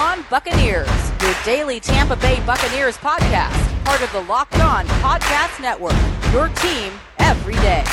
On Buccaneers, your daily Tampa Bay Buccaneers podcast, part of the Locked On Podcast Network. Your team every day.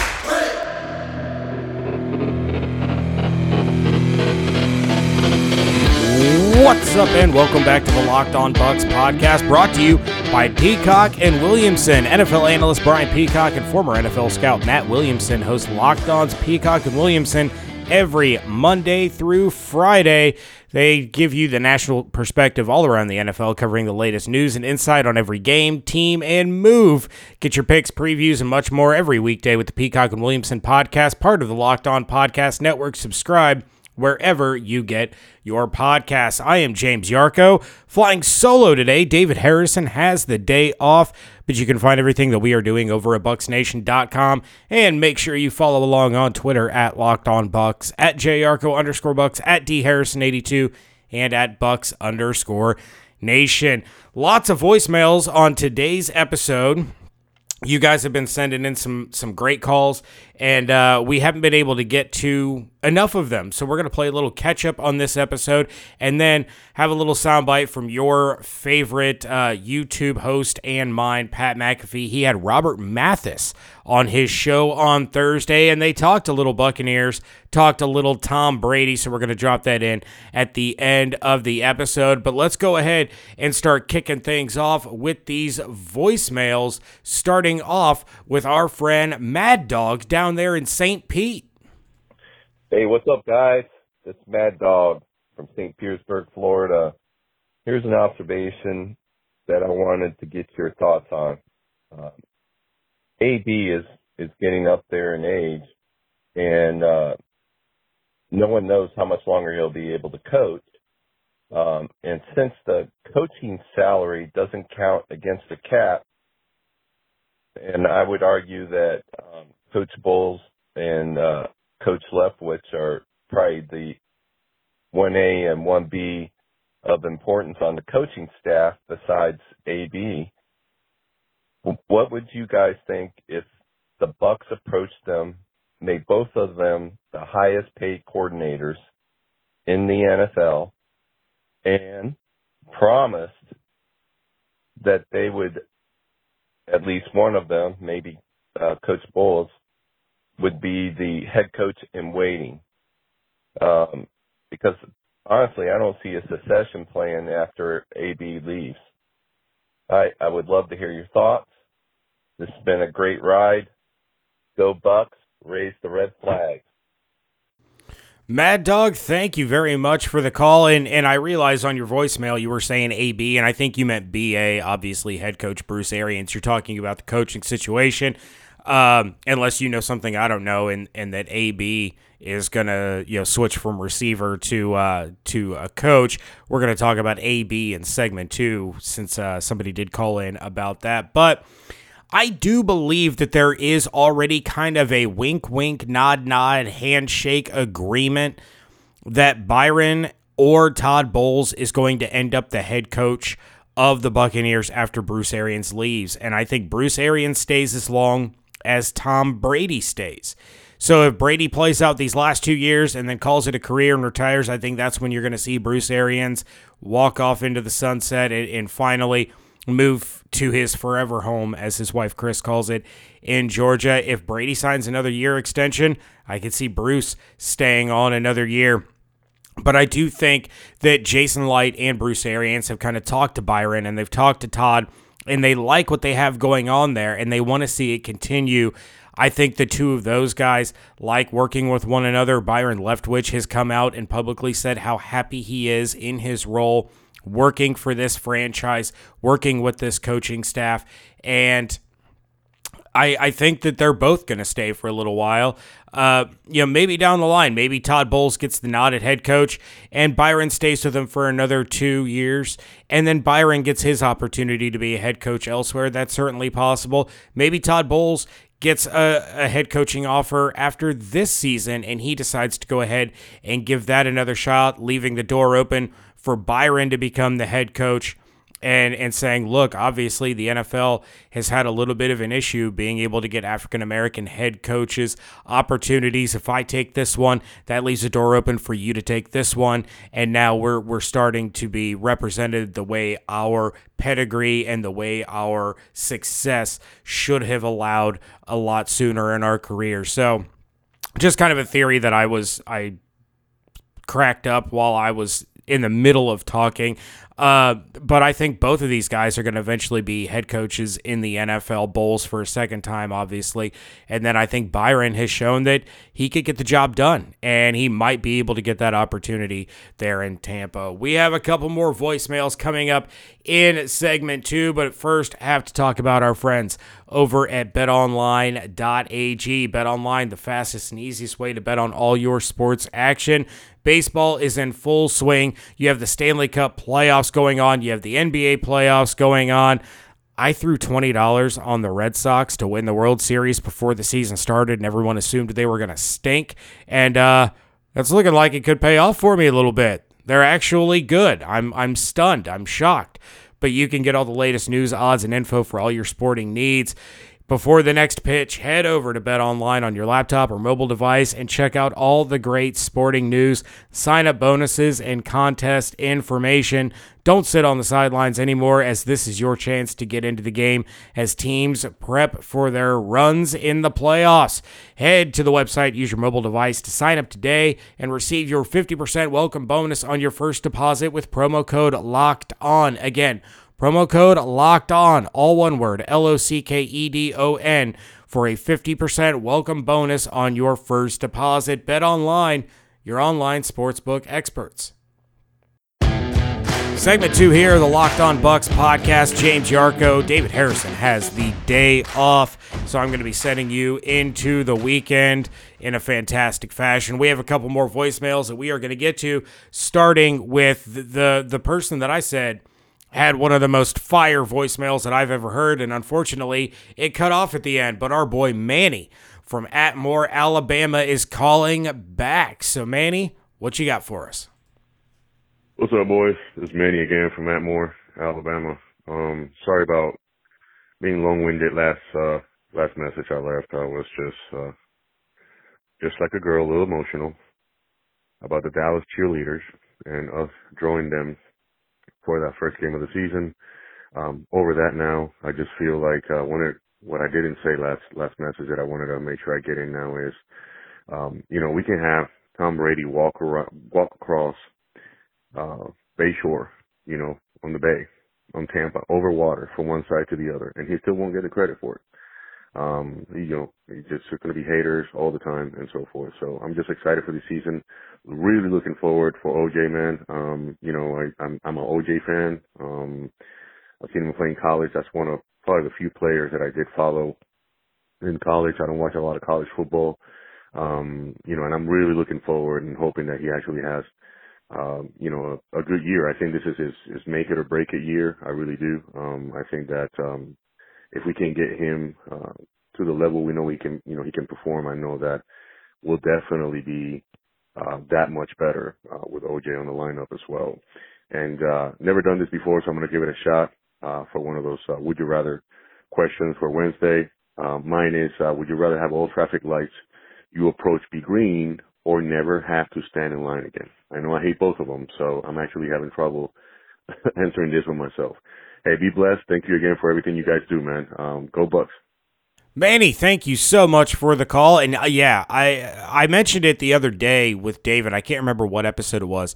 What's up, and welcome back to the Locked On Bucs podcast, brought to you by Peacock and Williamson. NFL analyst Brian Peacock and former NFL scout Matt Williamson host Locked On's Peacock and Williamson every Monday through Friday. They give you the national perspective all around the NFL, covering the latest news and insight on every game, team, and move. Get your picks, previews, and much more every weekday with the Peacock and Williamson podcast, part of the Locked On Podcast Network. Subscribe wherever you get your podcasts. I am James Yarcho, flying solo today. David Harrison has the day off, but you can find everything that we are doing over at bucsnation.com and make sure you follow along on Twitter at Locked On Bucs, at JYarcho underscore Bucs, at D Harrison82, and at Bucs underscore Nation. Lots of voicemails on today's episode you guys have been sending in some some great calls and uh, we haven't been able to get to enough of them. So we're going to play a little catch up on this episode and then have a little soundbite from your favorite uh, youtube host and mine pat mcafee. He had robert mathis on his show on thursday and they talked a little buccaneers talked a little tom brady. So we're going to drop that in at the end of the episode. But let's go ahead and start kicking things off with these voicemails starting off with our friend mad dog down there in st pete Hey, what's up, guys? It's Mad Dog from St. Petersburg, Florida. Here's an observation that I wanted to get your thoughts on. Um, AB is is getting up there in age, and uh, no one knows how much longer he'll be able to coach. Um, and since the coaching salary doesn't count against the cap, and I would argue that um, Coach Bowles and uh, Coach Leftwich are probably the 1A and 1B of importance on the coaching staff besides AB. What would you guys think if the Bucs approached them, made both of them the highest paid coordinators in the NFL, and promised that they would, at least one of them, maybe uh, Coach Bowles, would be the head coach in waiting. Um, because honestly, I don't see a secession plan after AB leaves. I, I would love to hear your thoughts. This has been a great ride. Go Bucs, raise the red flag. Mad Dog, thank you very much for the call. And and I realize on your voicemail you were saying AB, and I think you meant BA, obviously, head coach Bruce Arians. You're talking about the coaching situation. Um, unless you know something I don't know, and, and that AB is gonna you know switch from receiver to uh, to a coach. We're gonna talk about AB in segment two, since uh, somebody did call in about that. But I do believe that there is already kind of a wink, wink, nod, nod, handshake agreement that Byron or Todd Bowles is going to end up the head coach of the Buccaneers after Bruce Arians leaves. And I think Bruce Arians stays as long as Tom Brady stays. So if Brady plays out these last two years and then calls it a career and retires, I think that's when you're going to see Bruce Arians walk off into the sunset and, and finally move to his forever home, as his wife Chris calls it, in Georgia. If Brady signs another year extension, I could see Bruce staying on another year. But I do think that Jason Licht and Bruce Arians have kind of talked to Byron and they've talked to Todd and they like what they have going on there and they want to see it continue. I think the two of those guys like working with one another. Byron Leftwich has come out and publicly said how happy he is in his role working for this franchise, working with this coaching staff. And I, I think that they're both going to stay for a little while. Uh, you know, maybe down the line, maybe Todd Bowles gets the nod at head coach, and Byron stays with them for another two years, and then Byron gets his opportunity to be a head coach elsewhere. That's certainly possible. Maybe Todd Bowles gets a, a head coaching offer after this season, and he decides to go ahead and give that another shot, leaving the door open for Byron to become the head coach and and saying, look, obviously the NFL has had a little bit of an issue being able to get African American head coaches opportunities. If I take this one, that leaves a door open for you to take this one, and now we're we're starting to be represented the way our pedigree and the way our success should have allowed a lot sooner in our career. So, just kind of a theory that I was I cracked up while I was in the middle of talking. Uh, but I think both of these guys are going to eventually be head coaches in the NFL Bowles for a second time, obviously. And then I think Byron has shown that he could get the job done, and he might be able to get that opportunity there in Tampa. We have a couple more voicemails coming up in segment two, but first, have to talk about our friends over at betonline.ag. BetOnline, the fastest and easiest way to bet on all your sports action. Baseball is in full swing. You have the Stanley Cup playoffs going on, you have the NBA playoffs going on. I threw $20 on the Red Sox to win the World Series before the season started, and everyone assumed they were going to stink. And uh, that's looking like it could pay off for me a little bit. They're actually good. I'm, I'm stunned. I'm shocked. But you can get all the latest news, odds, and info for all your sporting needs. Before the next pitch, head over to Bet Online on your laptop or mobile device and check out all the great sporting news, sign up bonuses, and contest information. Don't sit on the sidelines anymore, as this is your chance to get into the game as teams prep for their runs in the playoffs. Head to the website, use your mobile device to sign up today, and receive your 50% welcome bonus on your first deposit with promo code LOCKED ON. Again, Promo code locked on, all one word, L O C K E D O N, for a 50% welcome bonus on your first deposit. Bet online, your online sportsbook experts. Segment two here, the Locked On Bucs podcast. James Yarcho, David Harrison has the day off, so I'm going to be sending you into the weekend in a fantastic fashion. We have a couple more voicemails that we are going to get to, starting with the, the person that I said had one of the most fire voicemails that I've ever heard, and unfortunately, it cut off at the end. But our boy Manny from Atmore, Alabama, is calling back. So, Manny, what you got for us? What's up, boys? It's Manny again from Atmore, Alabama. Um, sorry about being long-winded last uh, last message I left. I was just uh, just like a girl, a little emotional about the Dallas cheerleaders and us drawing them for that first game of the season. Um, over that now, I just feel like uh, when it, what I didn't say last last message that I wanted to make sure I get in now is, um, you know, we can have Tom Brady walk around, walk across uh, Bayshore, you know, on the bay, on Tampa, over water from one side to the other, and he still won't get the credit for it. Um, you know, just going to be haters all the time and so forth. So I'm just excited for the season. Really looking forward for OJ, man. Um, you know, I, I'm, I'm an OJ fan. Um, I've seen him play in college. That's one of probably the few players that I did follow in college. I don't watch a lot of college football. Um, you know, and I'm really looking forward and hoping that he actually has, um, you know, a, a good year. I think this is his, his make it or break it year. I really do. Um, I think that, um, if we can get him uh, to the level we know he can, you know, he can perform, I know that we'll definitely be uh, that much better uh, with OJ on the lineup as well. And uh, never done this before, so I'm going to give it a shot uh, for one of those uh, would you rather questions for Wednesday. Uh, mine is, uh, would you rather have all traffic lights you approach be green or never have to stand in line again? I know I hate both of them, so I'm actually having trouble answering this one myself. Hey, be blessed. Thank you again for everything you guys do, man. Um, go Bucs. Manny, thank you so much for the call. And uh, yeah, I I mentioned it the other day with David. I can't remember what episode it was,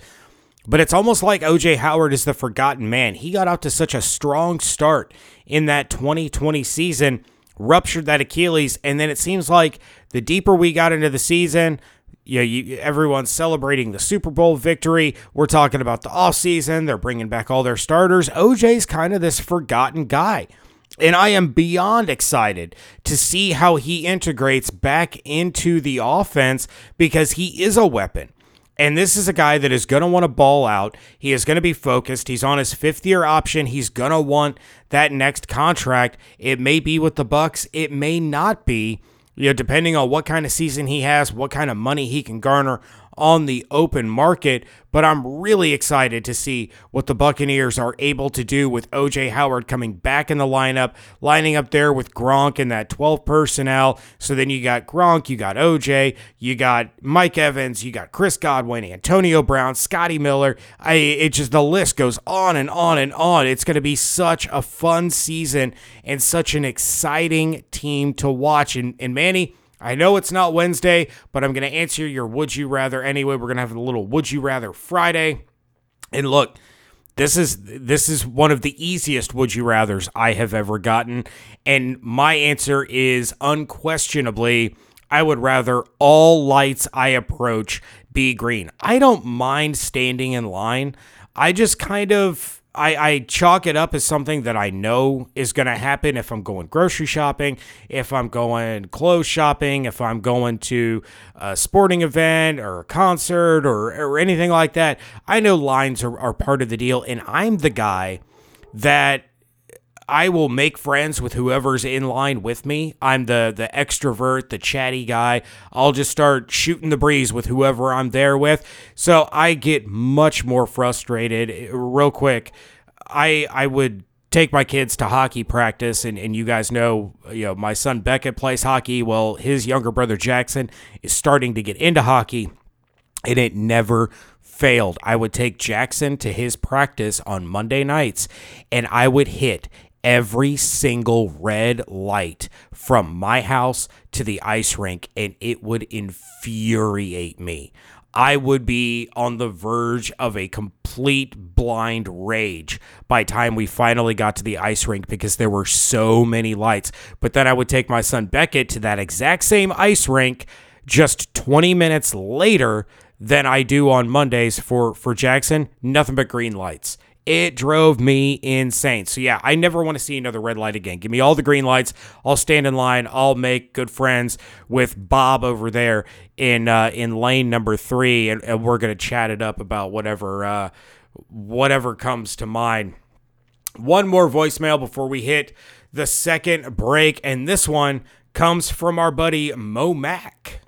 but it's almost like OJ Howard is the forgotten man. He got out to such a strong start in that 2020 season, ruptured that Achilles, and then it seems like the deeper we got into the season, you know, you, everyone's celebrating the Super Bowl victory. We're talking about the offseason. They're bringing back all their starters. OJ's kind of this forgotten guy. And I am beyond excited to see how he integrates back into the offense because he is a weapon. And this is a guy that is going to want to ball out. He is going to be focused. He's on his fifth year option. He's going to want that next contract. It may be with the Bucs, It may not be you know, depending on what kind of season he has, what kind of money he can garner on the open market, but I'm really excited to see what the Buccaneers are able to do with OJ Howard coming back in the lineup, lining up there with Gronk in that 12 personnel. So then you got Gronk, you got OJ, you got Mike Evans, you got Chris Godwin, Antonio Brown, Scotty Miller. I it just the list goes on and on and on. It's going to be such a fun season and such an exciting team to watch. And, and Manny, I know it's not Wednesday, but I'm going to answer your would you rather anyway. We're going to have a little would you rather Friday. And look, this is this is one of the easiest would you rathers I have ever gotten and my answer is unquestionably I would rather all lights I approach be green. I don't mind standing in line. I just kind of I, I chalk it up as something that I know is going to happen if I'm going grocery shopping, if I'm going clothes shopping, if I'm going to a sporting event or a concert or, or anything like that. I know lines are, are part of the deal, and I'm the guy that I will make friends with whoever's in line with me. I'm the the extrovert, the chatty guy. I'll just start shooting the breeze with whoever I'm there with. So I get much more frustrated real quick. I I would take my kids to hockey practice and, and you guys know you know my son Beckett plays hockey. Well, his younger brother Jackson is starting to get into hockey and it never failed. I would take Jackson to his practice on Monday nights and I would hit every single red light from my house to the ice rink, and it would infuriate me. I would be on the verge of a complete blind rage by time we finally got to the ice rink because there were so many lights. But then I would take my son Beckett to that exact same ice rink just 20 minutes later than I do on Mondays for for Jackson, nothing but green lights. It drove me insane. So, yeah, I never want to see another red light again. Give me all the green lights. I'll stand in line. I'll make good friends with Bob over there in uh, in lane number three, and, and we're going to chat it up about whatever uh, whatever comes to mind. One more voicemail before we hit the second break, and this one comes from our buddy Mo Mack.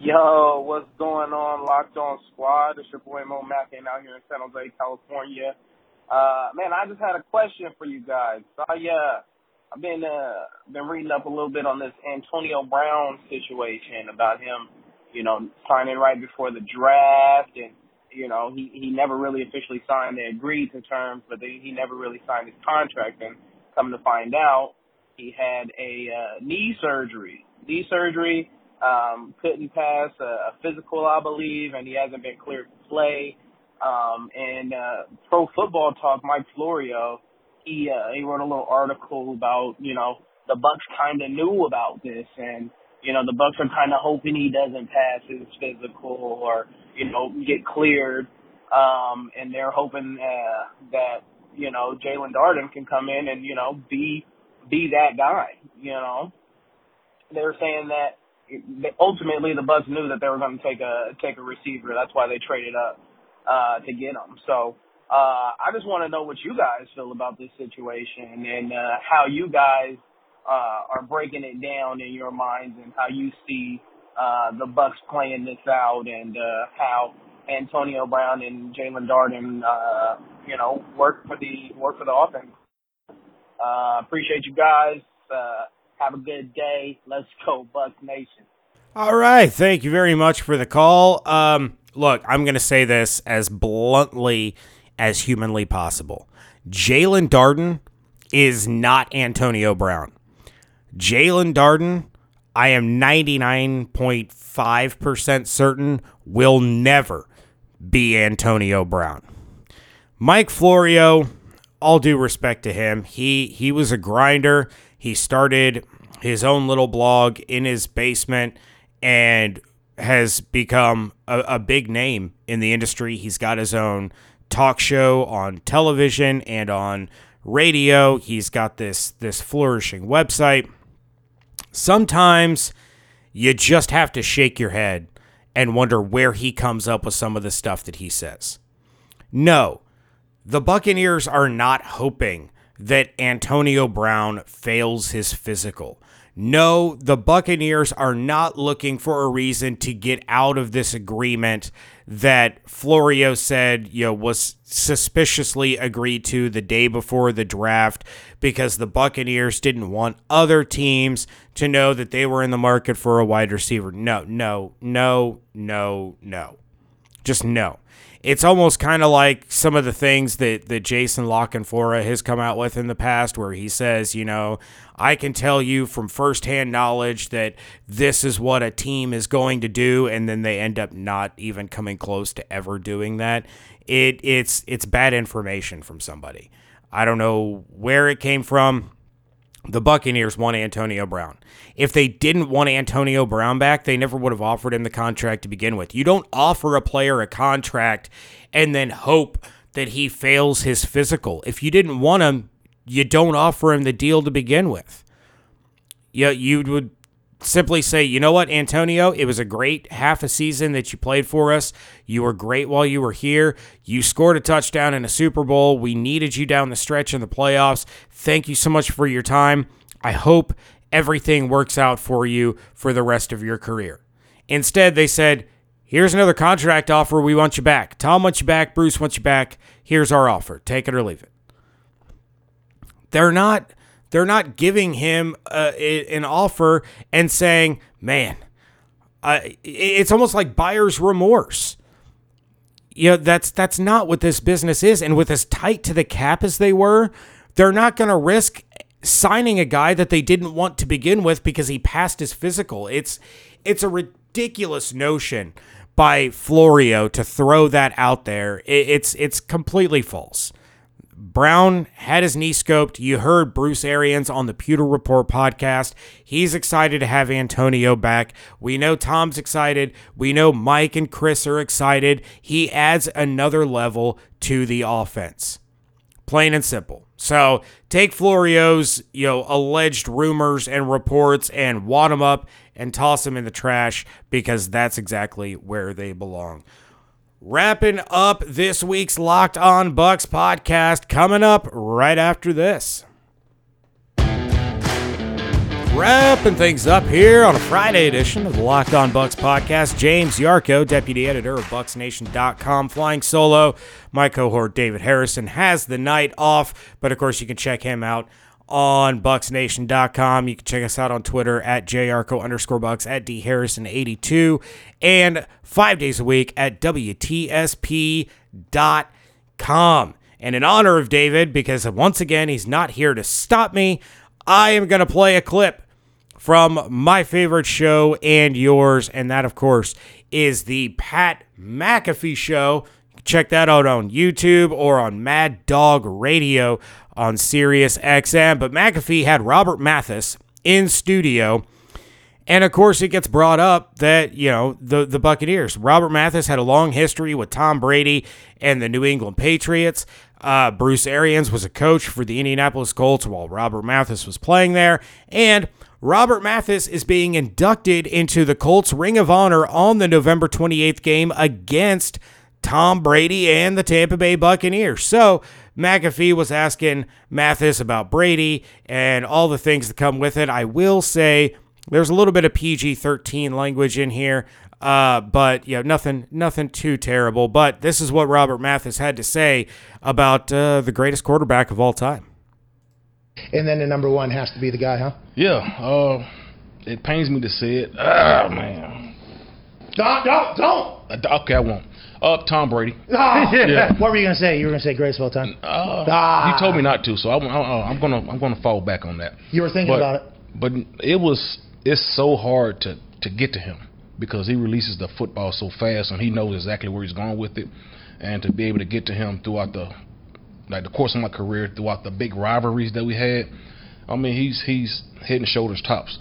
Yo, what's going on, Locked On Squad? It's your boy Mo Mackin out here in San Jose, California. Uh, man, I just had a question for you guys. I, uh, I've been, uh, been reading up a little bit on this Antonio Brown situation about him, you know, signing right before the draft and, you know, he, he never really officially signed. They agreed to terms, but they, he never really signed his contract. And come to find out, he had a, uh, knee surgery, knee surgery um, couldn't pass a, a physical, I believe, and he hasn't been cleared to play. Um, and uh, Pro Football Talk, Mike Florio, he uh, he wrote a little article about you know the Bucs kind of knew about this, and you know the Bucs are kind of hoping he doesn't pass his physical or you know get cleared, um, and they're hoping uh, that you know Jaelon Darden can come in and you know be be that guy. You know, they're saying that ultimately the Bucs knew that they were going to take a take a receiver. That's why they traded up uh, to get him. So uh, I just want to know what you guys feel about this situation and uh, how you guys uh, are breaking it down in your minds and how you see uh, the Bucs playing this out and uh, how Antonio Brown and Jaelon Darden, uh, you know, work for the work for the offense. Uh, appreciate you guys. Uh, have a good day. Let's go, Buck Nation. All right. Thank you very much for the call. Um, look, I'm going to say this as bluntly as humanly possible. Jaelon Darden is not Antonio Brown. Jaelon Darden, I am 99.5% certain, will never be Antonio Brown. Mike Florio, all due respect to him, he he was a grinder. He started his own little blog in his basement and has become a, a, big name in the industry. He's got his own talk show on television and on radio. He's got this this flourishing website. Sometimes you just have to shake your head and wonder where he comes up with some of the stuff that he says. No, the Buccaneers are not hoping that Antonio Brown fails his physical. no, the Buccaneers are not looking for a reason to get out of this agreement that Florio said, you know, was suspiciously agreed to the day before the draft because the Buccaneers didn't want other teams to know that they were in the market for a wide receiver. No, no, no, no, no. Just no it's almost kind of like some of the things that, that Jason La Canfora has come out with in the past, where he says, you know, I can tell you from firsthand knowledge that this is what a team is going to do, and then they end up not even coming close to ever doing that. It it's it's bad information from somebody. I don't know where it came from the Buccaneers want Antonio Brown. If they didn't want Antonio Brown back, they never would have offered him the contract to begin with. You don't offer a player a contract and then hope that he fails his physical. If you didn't want him, you don't offer him the deal to begin with. Yeah, you would simply say, you know what, Antonio, it was a great half a season that you played for us. You were great while you were here. You scored a touchdown in a Super Bowl. We needed you down the stretch in the playoffs. Thank you so much for your time. I hope everything works out for you for the rest of your career. Instead, they said, here's another contract offer. We want you back. Tom wants you back. Bruce wants you back. Here's our offer. Take it or leave it. They're not they're not giving him uh, an offer and saying, "Man, it's almost like buyer's remorse." You know, that's that's not what this business is. And with as tight to the cap as they were, they're not going to risk signing a guy that they didn't want to begin with because he passed his physical. It's it's a ridiculous notion by Florio to throw that out there. It's it's completely false. Brown had his knee scoped. You heard Bruce Arians on the Pewter Report podcast. He's excited to have Antonio back. We know Tom's excited. We know Mike and Chris are excited. He adds another level to the offense. Plain and simple. So take Florio's, you know, alleged rumors and reports and wad them up and toss them in the trash because that's exactly where they belong. Wrapping up this week's Locked On Bucs podcast, coming up right after this. Wrapping things up here on a Friday edition of the Locked On Bucs podcast. James Yarcho, deputy editor of BucsNation.com, flying solo. My cohort David Harrison has the night off, but of course you can check him out on bucsnation.com. You can check us out on Twitter at jyarcho underscore bucs at dharrison82 and five days a week at WTSP.com. And in honor of David, because once again he's not here to stop me, I am going to play a clip from my favorite show and yours. And that, of course, is the Pat McAfee Show. Check that out on YouTube or on Mad Dog Radio on Sirius XM. But McAfee had Robert Mathis in studio. And of course, it gets brought up that, you know, the, the Buccaneers. Robert Mathis had a long history with Tom Brady and the New England Patriots. Uh, Bruce Arians was a coach for the Indianapolis Colts while Robert Mathis was playing there. And Robert Mathis is being inducted into the Colts Ring of Honor on the November 28th game against Tom Brady and the Tampa Bay Buccaneers. So McAfee was asking Mathis about Brady and all the things that come with it. I will say there's a little bit of PG 13 language in here. Uh, but yeah, nothing, nothing too terrible. But this is what Robert Mathis had to say about uh, the greatest quarterback of all time. And then the number one has to be the guy, huh? Yeah. Uh, it pains me to say it. Ah, man. Don't, don't, don't. Okay, I won't. Uh, Tom Brady. Oh, yeah. What were you gonna say? You were gonna say greatest of all time. Uh, ah. You told me not to, so I, am gonna I'm gonna fall back on that. You were thinking but, about it, but it was it's so hard to to get to him because he releases the football so fast and he knows exactly where he's going with it, and to be able to get to him throughout the like the course of my career, throughout the big rivalries that we had. I mean, he's he's head and shoulders tops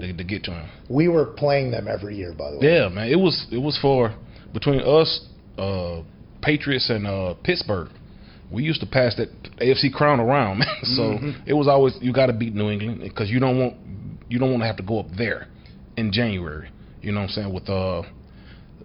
to, to get to him. We were playing them every year, by the way. Yeah, man. It was it was for between us, uh, Patriots, and uh, Pittsburgh. We used to pass that AFC crown around, man. So mm-hmm. it was always you got to beat New England because you don't want you don't want to have to go up there in January. You know what I'm saying with uh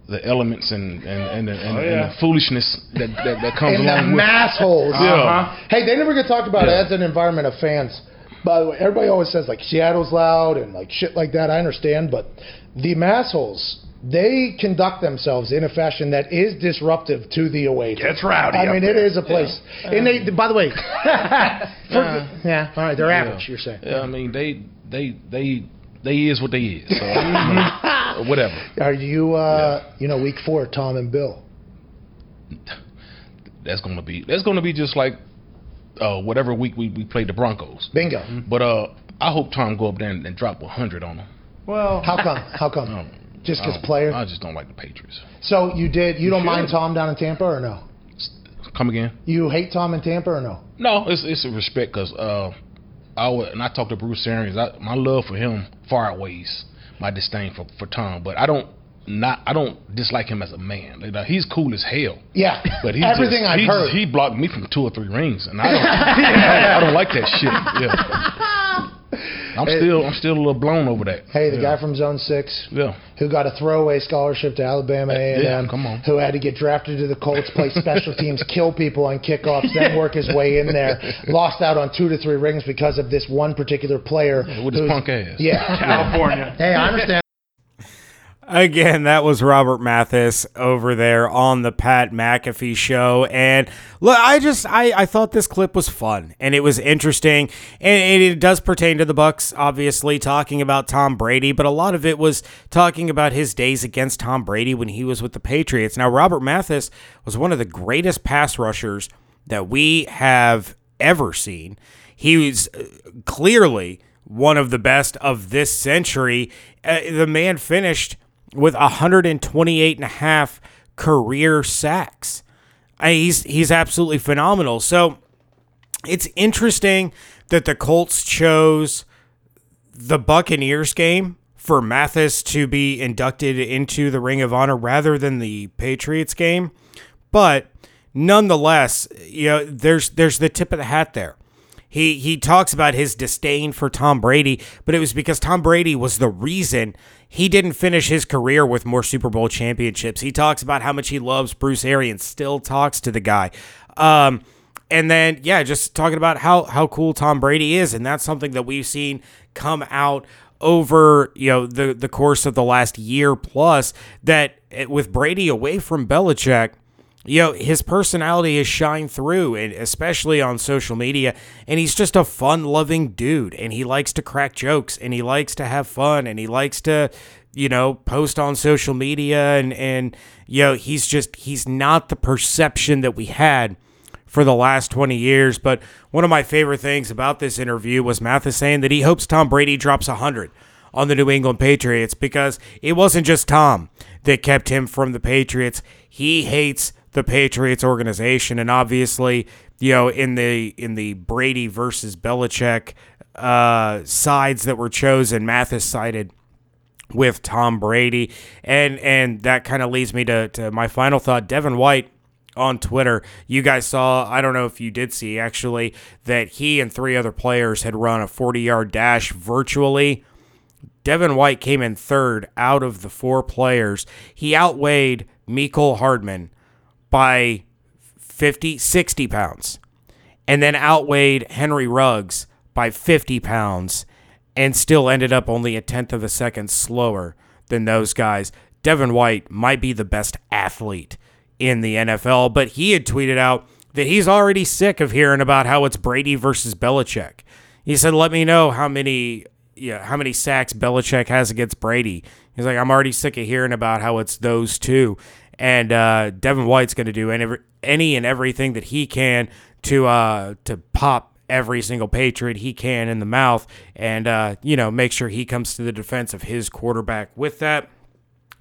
the elements and and and, and, oh, yeah. and the foolishness that that, that comes and along the with mass holes. Yeah. Uh-huh. Hey, they never get talked about yeah. as an environment of fans. By the way, everybody always says like Seattle's loud and like shit like that. I understand, but the massholes they conduct themselves in a fashion that is disruptive to the away. team. Gets rowdy I up mean, it there. is a place. And they, by the way, for- yeah, all right, they're average. You're saying. Yeah, I mean they they they they is what they is. So, you know, whatever. Are you, uh, you know, week four, Tom and Bill? That's gonna be that's gonna be just like uh, whatever week we, we played the Broncos. Bingo. But uh, I hope Tom go up there and, and drop hundred on them. Well, How come? How come? Um, Just because player. I just don't like the Patriots. So you did. You, don't mind. Tom down in Tampa or no? Come again? You hate Tom in Tampa or no? No, it's it's a respect because uh, I would, and I talked to Bruce Arians. I, my love for him far outweighs my disdain for, for Tom. But I don't not I don't dislike him as a man. You know, he's cool as hell. Yeah. But he everything just, I've he, heard. he blocked me from two or three rings, and I don't, I don't like that shit. Yeah, I'm still I'm still a little blown over that. hey, the yeah. guy from Zone Six Yeah, who got a throwaway scholarship to Alabama A&M, Yeah, come on. who had to get drafted to the Colts, play special teams, kill people on kickoffs, then work his way in there, lost out on two to three rings because of this one particular player with his who's- punk ass. Yeah. California. hey, I understand. Again, that was Robert Mathis over there on the Pat McAfee show. And look, I just I, I thought this clip was fun and it was interesting. And it does pertain to the Bucs, obviously, talking about Tom Brady, but a lot of it was talking about his days against Tom Brady when he was with the Patriots. Now, Robert Mathis was one of the greatest pass rushers that we have ever seen. He was uh, clearly one of the best of this century. Uh, the man finished with 128 and a half career sacks. I, he's he's absolutely phenomenal. So it's interesting that the Colts chose the Buccaneers game for Mathis to be inducted into the Ring of Honor rather than the Patriots game. But nonetheless, you know, there's there's the tip of the hat there. He he talks about his disdain for Tom Brady, but it was because Tom Brady was the reason he didn't finish his career with more Super Bowl championships. He talks about how much he loves Bruce Arians, still talks to the guy. Um, and then yeah, just talking about how how cool Tom Brady is, and that's something that we've seen come out over you know the the course of the last year plus. That eh, with Brady away from Belichick, you know his personality is shined through, and especially on social media. And he's just a fun-loving dude, and he likes to crack jokes, and he likes to have fun, and he likes to you know post on social media, and and you know he's just he's not the perception that we had for the last 20 years. But one of my favorite things about this interview was Mathis saying that he hopes Tom Brady drops 100 on the New England Patriots because it wasn't just Tom that kept him from the Patriots. He hates the Patriots organization and obviously, you know, in the in the Brady versus Belichick uh, sides that were chosen, Mathis sided with Tom Brady. And and that kind of leads me to, to my final thought. Devin White on Twitter, you guys saw, I don't know if you did see actually, that he and three other players had run a 40 yard dash virtually. Devin White came in third out of the four players. He outweighed Mecole Hardman by 50, 60 pounds, and then outweighed Henry Ruggs by 50 pounds, and still ended up only a tenth of a second slower than those guys. Devin White might be the best athlete in the NFL, but he had tweeted out that he's already sick of hearing about how it's Brady versus Belichick. He said, "Let me know how many yeah, how many sacks Belichick has against Brady." He's like, "I'm already sick of hearing about how it's those two. And uh, Devin White's going to do any, any and everything that he can to uh, to pop every single Patriot he can in the mouth, and uh, you know make sure he comes to the defense of his quarterback. With that,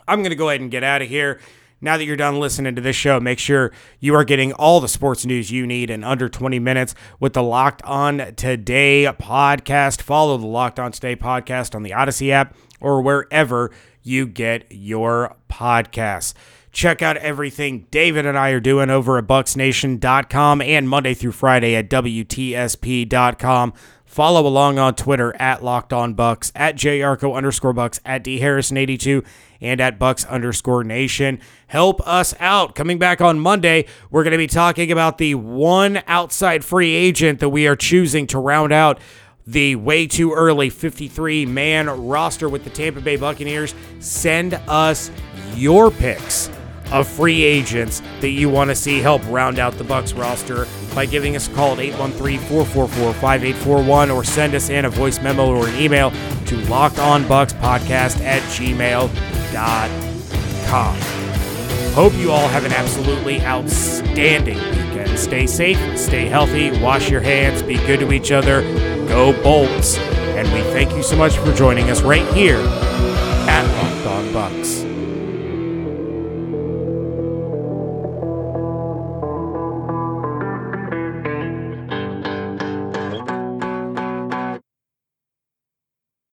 I'm going to go ahead and get out of here. Now that you're done listening to this show, make sure you are getting all the sports news you need in under 20 minutes with the Locked On Today podcast. Follow the Locked On Today podcast on the Odyssey app or wherever you get your podcasts. Check out everything David and I are doing over at BucsNation.com and Monday through Friday at WTSP.com. Follow along on Twitter at Locked On Bucs, at JYARCHO underscore Bucs, at D Harrison82, and at Bucs underscore Nation. Help us out. Coming back on Monday, we're going to be talking about the one outside free agent that we are choosing to round out the way too early 53 man roster with the Tampa Bay Buccaneers, send us your picks of free agents that you want to see help round out the Bucs roster by giving us a call at 813-444-5841 or send us in a voice memo or an email to lockedonbuckspodcast at gmail.com. Hope you all have an absolutely outstanding weekend. Stay safe, stay healthy, wash your hands, be good to each other, go Bolts. And we thank you so much for joining us right here at Locked On Bucs.